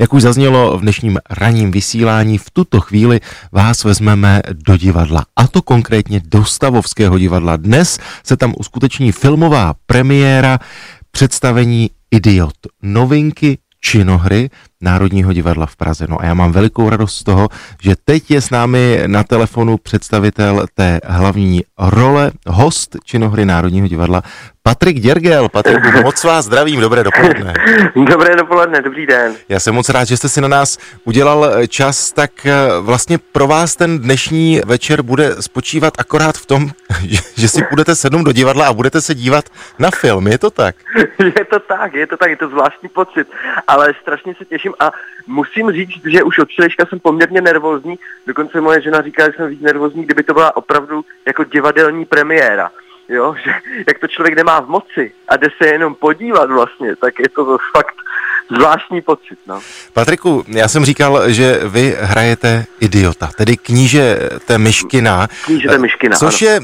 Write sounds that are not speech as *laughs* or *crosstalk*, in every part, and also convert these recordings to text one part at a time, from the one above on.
Jak už zaznělo v dnešním ranním vysílání, v tuto chvíli vás vezmeme do divadla, a to konkrétně do Stavovského divadla. Dnes se tam uskuteční filmová premiéra představení Idiot. Novinky činohry Národního divadla v Praze. No a já mám velikou radost z toho, že teď je s námi na telefonu představitel té hlavní role, host činohry Národního divadla, Patrik Děrgel. Patrik, *laughs* moc vás zdravím, dobré dopoledne. Dobré dopoledne, dobrý den. Já jsem moc rád, že jste si na nás udělal eh, čas, tak eh, vlastně pro vás ten dnešní večer bude spočívat akorát v tom, *laughs* že, že si budete sednout do divadla a budete se dívat na film, je to tak? *laughs* Je to tak, je to tak, je to zvláštní pocit, ale strašně se těším a musím říct, že už od včerejška jsem poměrně nervózní, dokonce moje žena říká, že jsem víc nervózní, kdyby to byla opravdu jako divadelní premiéra jo, *laughs* že jak to člověk nemá v moci a jde se jenom podívat vlastně, tak je to fakt zvláštní pocit. No. Patriku, já jsem říkal, že vy hrajete idiota, tedy kníže té Myškina. Kníže té Myškina, což je,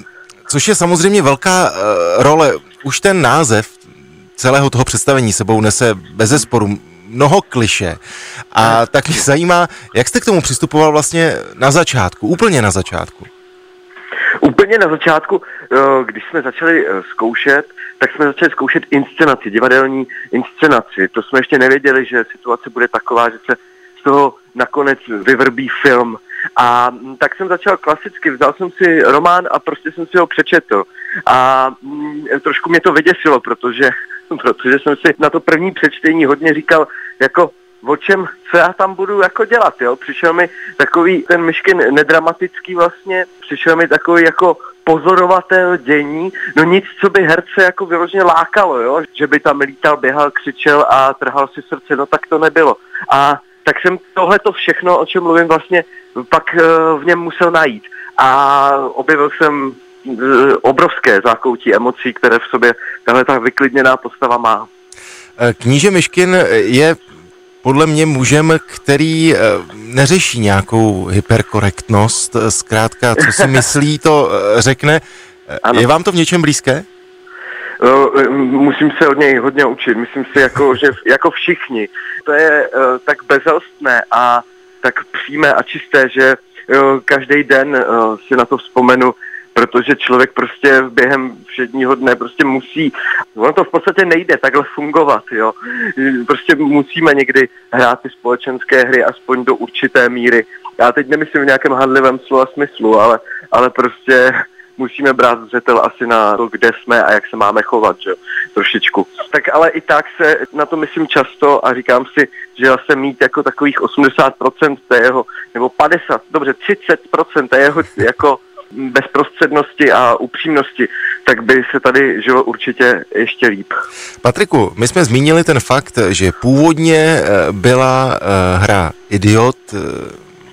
což je samozřejmě velká uh, role. Už ten název celého toho představení sebou nese bez zesporu mnoho kliše. A tak mě zajímá, jak jste k tomu přistupoval vlastně na začátku, úplně na začátku. Úplně na začátku, eh, když jsme začali eh, zkoušet, tak jsme začali zkoušet inscenaci, divadelní inscenaci. To jsme ještě nevěděli, že situace bude taková, že se z toho nakonec vyvrbí film. A mm, tak jsem začal klasicky, vzal jsem si román a prostě jsem si ho přečetl. A mm, trošku mě to vyděsilo, protože, protože jsem si na to první přečtení hodně říkal, jako o čem, co já tam budu jako dělat, jo. Přišel mi takový ten myškin nedramatický vlastně, přišel mi takový jako pozorovatel dění, no nic, co by herce jako vyloženě lákalo, jo, že by tam lítal, běhal, křičel a trhal si srdce, no tak to nebylo. A tak jsem tohle to všechno, o čem mluvím, vlastně pak uh, v něm musel najít. A objevil jsem obrovské zákoutí emocí, které v sobě tahle ta vyklidněná postava má. Kníže Myškin je podle mě mužem, který eh, neřeší nějakou hyperkorektnost, eh, zkrátka, co si *laughs* myslí, to eh, řekne. Ano. Je vám to v něčem blízké? Musím se od něj hodně učit. Myslím si, jako, že jako všichni. To je tak bezelstné a tak přímé a čisté, že každý den si na to vzpomenu, protože člověk prostě během všedního dne prostě musí, ono to v podstatě nejde takhle fungovat, jo. Prostě musíme někdy hrát ty společenské hry aspoň do určité míry. Já teď nemyslím v nějakém handlivém slova smyslu, ale, ale prostě musíme brát zřetel asi na to, kde jsme a jak se máme chovat, že trošičku. Tak ale i tak se na to myslím často a říkám si, že zase mít jako takových 80% té jeho, nebo 50, dobře, 30% té jeho jako bezprostřednosti a upřímnosti, tak by se tady žilo určitě ještě líp. Patriku, my jsme zmínili ten fakt, že původně eh, byla eh, hra Idiot eh,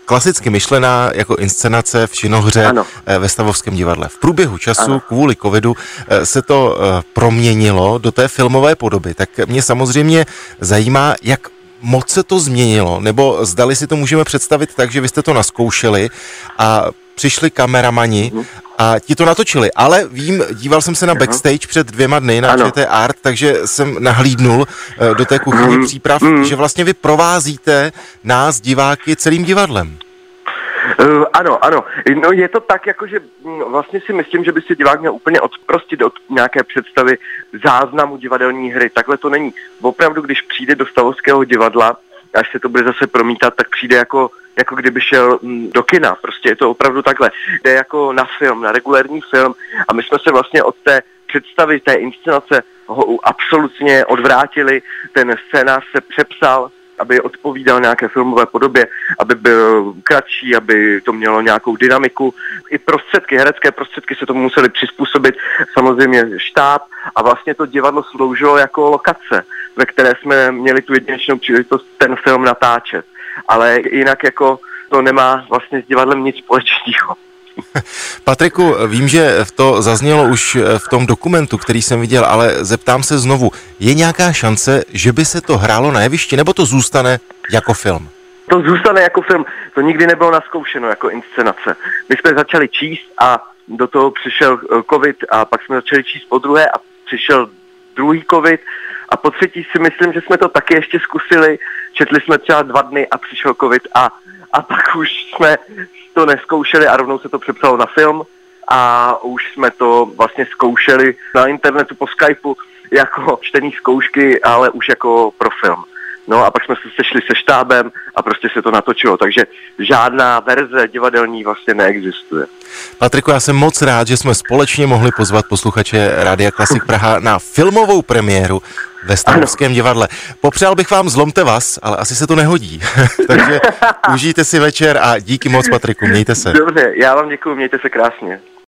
klasicky myšlená jako inscenace v činohře ano. ve Stavovském divadle. V průběhu času ano. kvůli covidu se to proměnilo do té filmové podoby. Tak mě samozřejmě zajímá, jak moc se to změnilo, nebo zdali si to můžeme představit tak, že vy jste to naskoušeli a přišli kameramani mhm. a ti to natočili. Ale vím, díval jsem se na backstage před dvěma dny na ČT Art, takže jsem nahlídnul eh, do té kuchyně mm. příprav, že vlastně vy provázíte nás, diváky, celým divadlem. Uh, ano, ano. No je to tak, jako že mm, vlastně si myslím, že by si divák měl úplně odprostit od nějaké představy záznamu divadelní hry. Takhle to není. Opravdu, když přijde do Stavovského divadla, až se to bude zase promítat, tak přijde jako, jako kdyby šel mm, do kina. Prostě je to opravdu takhle. Jde jako na film, na regulární film a my jsme se vlastně od té představy, té inscenace ho absolutně odvrátili. Ten scénář se přepsal, aby odpovídal nějaké filmové podobě, aby byl kratší, aby to mělo nějakou dynamiku. I prostředky, herecké prostředky se tomu museli přizpůsobit, samozřejmě štáb a vlastně to divadlo sloužilo jako lokace, ve které jsme měli tu jedinečnou příležitost ten film natáčet. Ale jinak jako to nemá vlastně s divadlem nic společného. *laughs* Patriku, vím, že to zaznělo už v tom dokumentu, který jsem viděl, ale zeptám se znovu, je nějaká šance, že by se to hrálo na jevišti, nebo to zůstane jako film? To zůstane jako film, to nikdy nebylo naskoušeno jako inscenace. My jsme začali číst a do toho přišel eh, covid a pak jsme začali číst po druhé a přišel druhý covid a po třetí si myslím, že jsme to taky ještě zkusili, četli jsme třeba dva dny a přišel covid a, a pak už jsme to neskoušeli a rovnou se to přepsalo na film a už jsme to vlastně zkoušeli na internetu po Skypeu jako čtení zkoušky, ale už jako pro film. No a pak jsme se sešli se štábem a prostě se to natočilo, takže žádná verze divadelní vlastně neexistuje. Patriku, já jsem moc rád, že jsme společně mohli pozvat posluchače Rádia Klasik Praha na filmovou premiéru ve Stavovském divadle. Popřál bych vám zlomte vás, ale asi se to nehodí. *laughs* Takže užijte si večer a díky moc Patriku, mějte se. Dobře, já vám děkuji, mějte se krásně.